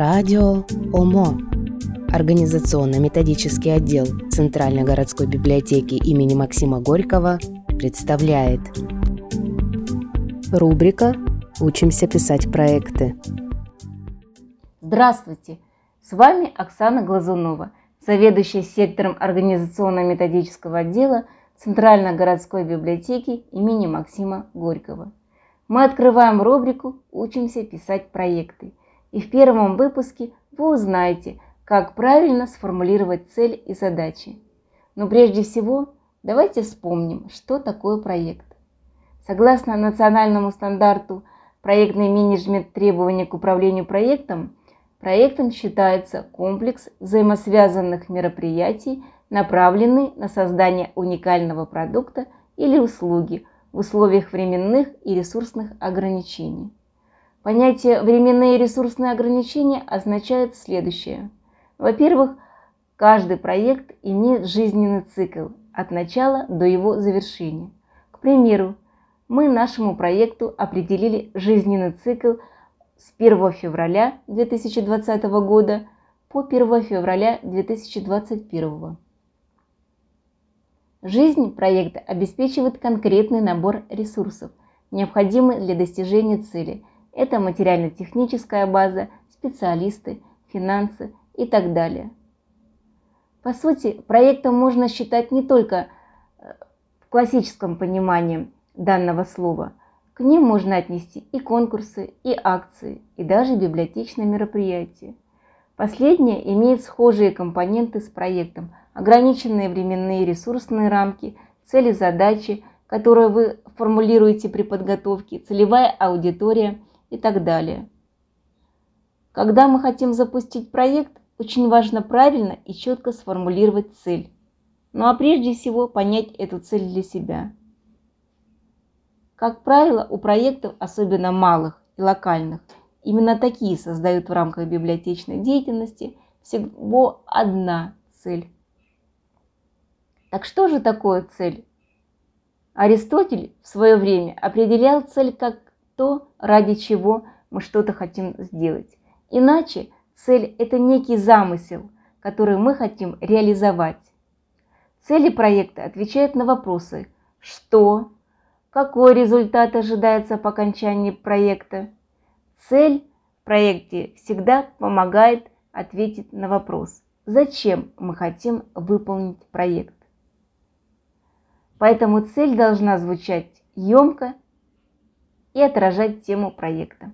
Радио ОМО. Организационно-методический отдел Центральной городской библиотеки имени Максима Горького представляет Рубрика «Учимся писать проекты». Здравствуйте! С вами Оксана Глазунова, заведующая сектором организационно-методического отдела Центральной городской библиотеки имени Максима Горького. Мы открываем рубрику «Учимся писать проекты». И в первом выпуске вы узнаете, как правильно сформулировать цель и задачи. Но прежде всего давайте вспомним, что такое проект. Согласно национальному стандарту «Проектный менеджмент требования к управлению проектом», проектом считается комплекс взаимосвязанных мероприятий, направленный на создание уникального продукта или услуги в условиях временных и ресурсных ограничений. Понятие «временные ресурсные ограничения» означает следующее. Во-первых, каждый проект имеет жизненный цикл от начала до его завершения. К примеру, мы нашему проекту определили жизненный цикл с 1 февраля 2020 года по 1 февраля 2021 года. Жизнь проекта обеспечивает конкретный набор ресурсов, необходимый для достижения цели. Это материально-техническая база, специалисты, финансы и так далее. По сути, проектом можно считать не только э, в классическом понимании данного слова. К ним можно отнести и конкурсы, и акции, и даже библиотечные мероприятия. Последнее имеет схожие компоненты с проектом, ограниченные временные ресурсные рамки, цели задачи, которые вы формулируете при подготовке, целевая аудитория и так далее. Когда мы хотим запустить проект, очень важно правильно и четко сформулировать цель. Ну а прежде всего понять эту цель для себя. Как правило, у проектов, особенно малых и локальных, Именно такие создают в рамках библиотечной деятельности всего одна цель. Так что же такое цель? Аристотель в свое время определял цель как то, ради чего мы что-то хотим сделать. Иначе цель – это некий замысел, который мы хотим реализовать. Цели проекта отвечают на вопросы «что?», «какой результат ожидается по окончании проекта?», Цель в проекте всегда помогает ответить на вопрос, зачем мы хотим выполнить проект. Поэтому цель должна звучать емко и отражать тему проекта.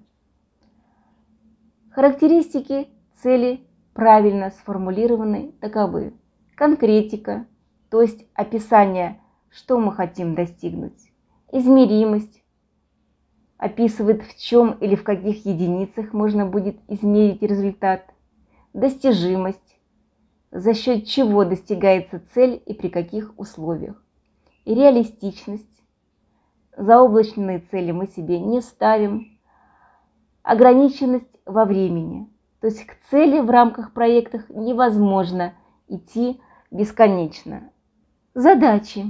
Характеристики цели правильно сформулированы таковы. Конкретика, то есть описание, что мы хотим достигнуть. Измеримость, описывает, в чем или в каких единицах можно будет измерить результат, достижимость, за счет чего достигается цель и при каких условиях, и реалистичность, заоблачные цели мы себе не ставим, ограниченность во времени, то есть к цели в рамках проектов невозможно идти бесконечно. Задачи.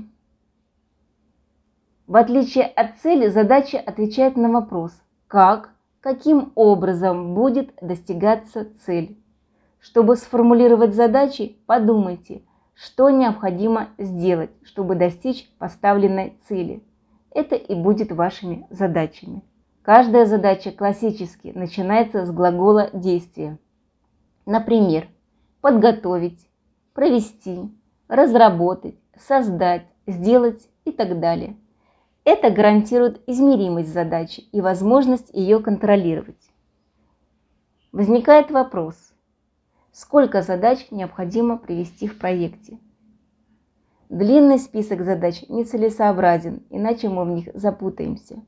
В отличие от цели, задача отвечает на вопрос «как?», каким образом будет достигаться цель. Чтобы сформулировать задачи, подумайте, что необходимо сделать, чтобы достичь поставленной цели. Это и будет вашими задачами. Каждая задача классически начинается с глагола действия. Например, подготовить, провести, разработать, создать, сделать и так далее – это гарантирует измеримость задачи и возможность ее контролировать. Возникает вопрос, сколько задач необходимо привести в проекте? Длинный список задач нецелесообразен, иначе мы в них запутаемся.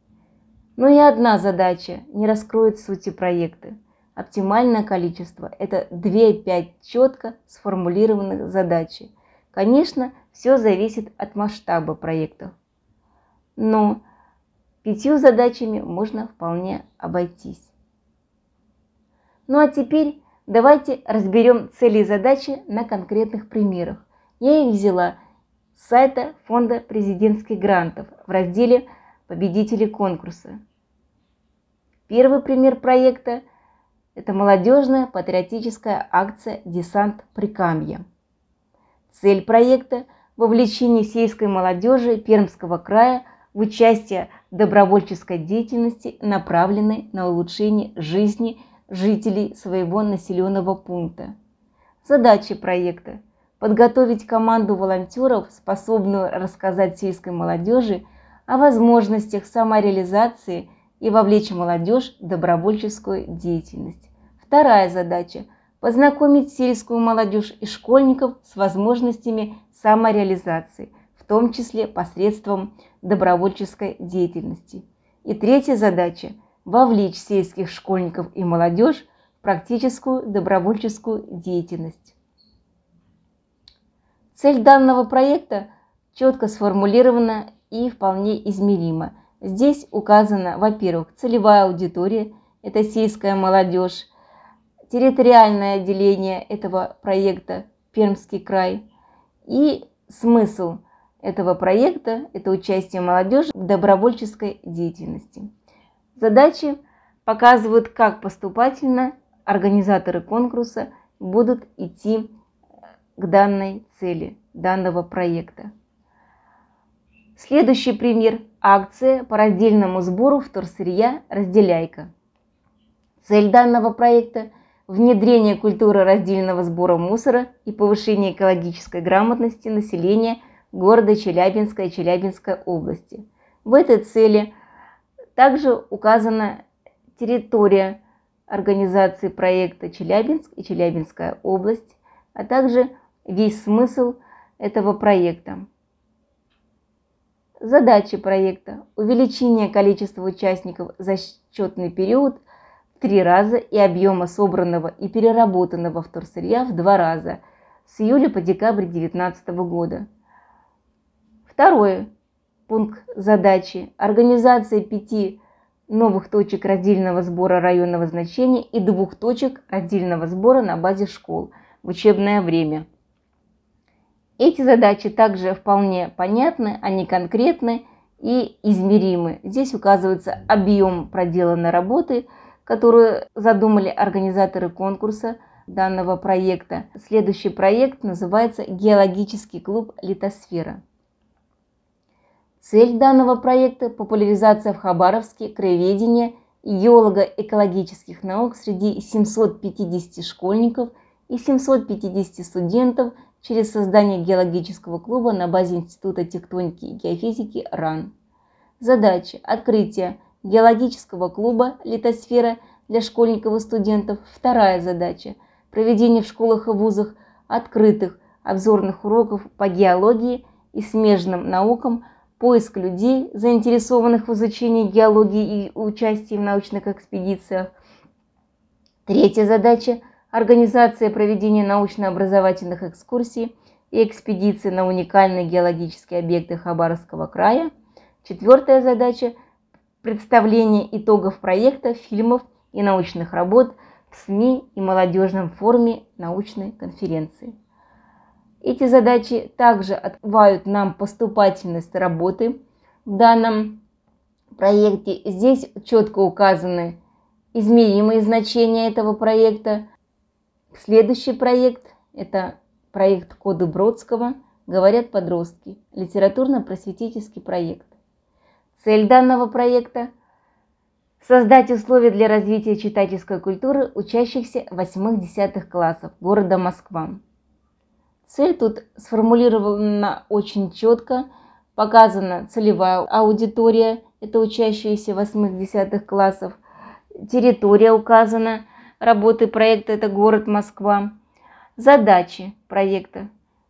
Но и одна задача не раскроет сути проекта. Оптимальное количество – это 2-5 четко сформулированных задач. Конечно, все зависит от масштаба проектов но пятью задачами можно вполне обойтись. Ну а теперь давайте разберем цели и задачи на конкретных примерах. Я их взяла с сайта Фонда президентских грантов в разделе «Победители конкурса». Первый пример проекта – Это молодежная патриотическая акция «Десант Прикамья». Цель проекта – вовлечение сельской молодежи Пермского края в участие в добровольческой деятельности, направленной на улучшение жизни жителей своего населенного пункта. Задачи проекта – подготовить команду волонтеров, способную рассказать сельской молодежи о возможностях самореализации и вовлечь молодежь в добровольческую деятельность. Вторая задача – познакомить сельскую молодежь и школьников с возможностями самореализации, в том числе посредством добровольческой деятельности. И третья задача – вовлечь сельских школьников и молодежь в практическую добровольческую деятельность. Цель данного проекта четко сформулирована и вполне измерима. Здесь указана, во-первых, целевая аудитория – это сельская молодежь, территориальное отделение этого проекта Пермский край и смысл этого проекта – это участие молодежи в добровольческой деятельности. Задачи показывают, как поступательно организаторы конкурса будут идти к данной цели данного проекта. Следующий пример – акция по раздельному сбору вторсырья «Разделяйка». Цель данного проекта – внедрение культуры раздельного сбора мусора и повышение экологической грамотности населения города Челябинска и Челябинской области. В этой цели также указана территория организации проекта Челябинск и Челябинская область, а также весь смысл этого проекта. Задачи проекта – увеличение количества участников за счетный период в три раза и объема собранного и переработанного вторсырья в два раза с июля по декабрь 2019 года. Второе. Пункт задачи – организация пяти новых точек раздельного сбора районного значения и двух точек раздельного сбора на базе школ в учебное время – эти задачи также вполне понятны, они конкретны и измеримы. Здесь указывается объем проделанной работы, которую задумали организаторы конкурса данного проекта. Следующий проект называется «Геологический клуб «Литосфера». Цель данного проекта – популяризация в Хабаровске краеведения и геолого-экологических наук среди 750 школьников и 750 студентов – через создание геологического клуба на базе Института тектоники и геофизики РАН. Задача – открытие геологического клуба «Литосфера» для школьников и студентов. Вторая задача – проведение в школах и вузах открытых обзорных уроков по геологии и смежным наукам, поиск людей, заинтересованных в изучении геологии и участии в научных экспедициях. Третья задача организация проведения научно-образовательных экскурсий и экспедиций на уникальные геологические объекты Хабаровского края. Четвертая задача – представление итогов проекта, фильмов и научных работ в СМИ и молодежном форуме научной конференции. Эти задачи также открывают нам поступательность работы в данном проекте. Здесь четко указаны измеримые значения этого проекта, Следующий проект – это проект «Коды Бродского. Говорят подростки». Литературно-просветительский проект. Цель данного проекта – создать условия для развития читательской культуры учащихся 8-10 классов города Москва. Цель тут сформулирована очень четко, показана целевая аудитория, это учащиеся 8-10 классов, территория указана – работы проекта «Это город Москва». Задачи проекта.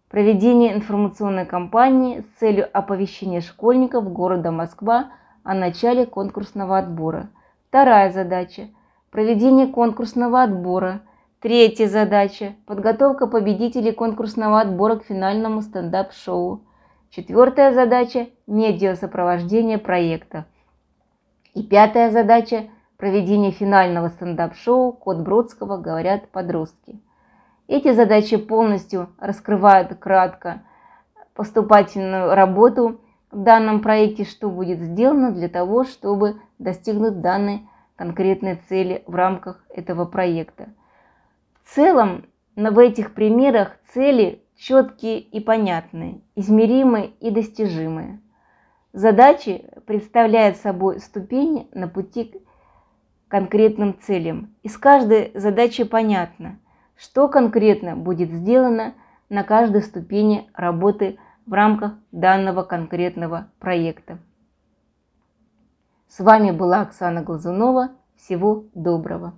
Проведение информационной кампании с целью оповещения школьников города Москва о начале конкурсного отбора. Вторая задача. Проведение конкурсного отбора. Третья задача. Подготовка победителей конкурсного отбора к финальному стендап-шоу. Четвертая задача – медиасопровождение проекта. И пятая задача проведение финального стендап-шоу «Код Бродского. Говорят подростки». Эти задачи полностью раскрывают кратко поступательную работу в данном проекте, что будет сделано для того, чтобы достигнуть данной конкретной цели в рамках этого проекта. В целом, в этих примерах цели четкие и понятные, измеримые и достижимые. Задачи представляют собой ступени на пути к конкретным целям. Из каждой задачи понятно, что конкретно будет сделано на каждой ступени работы в рамках данного конкретного проекта. С вами была Оксана Глазунова. Всего доброго!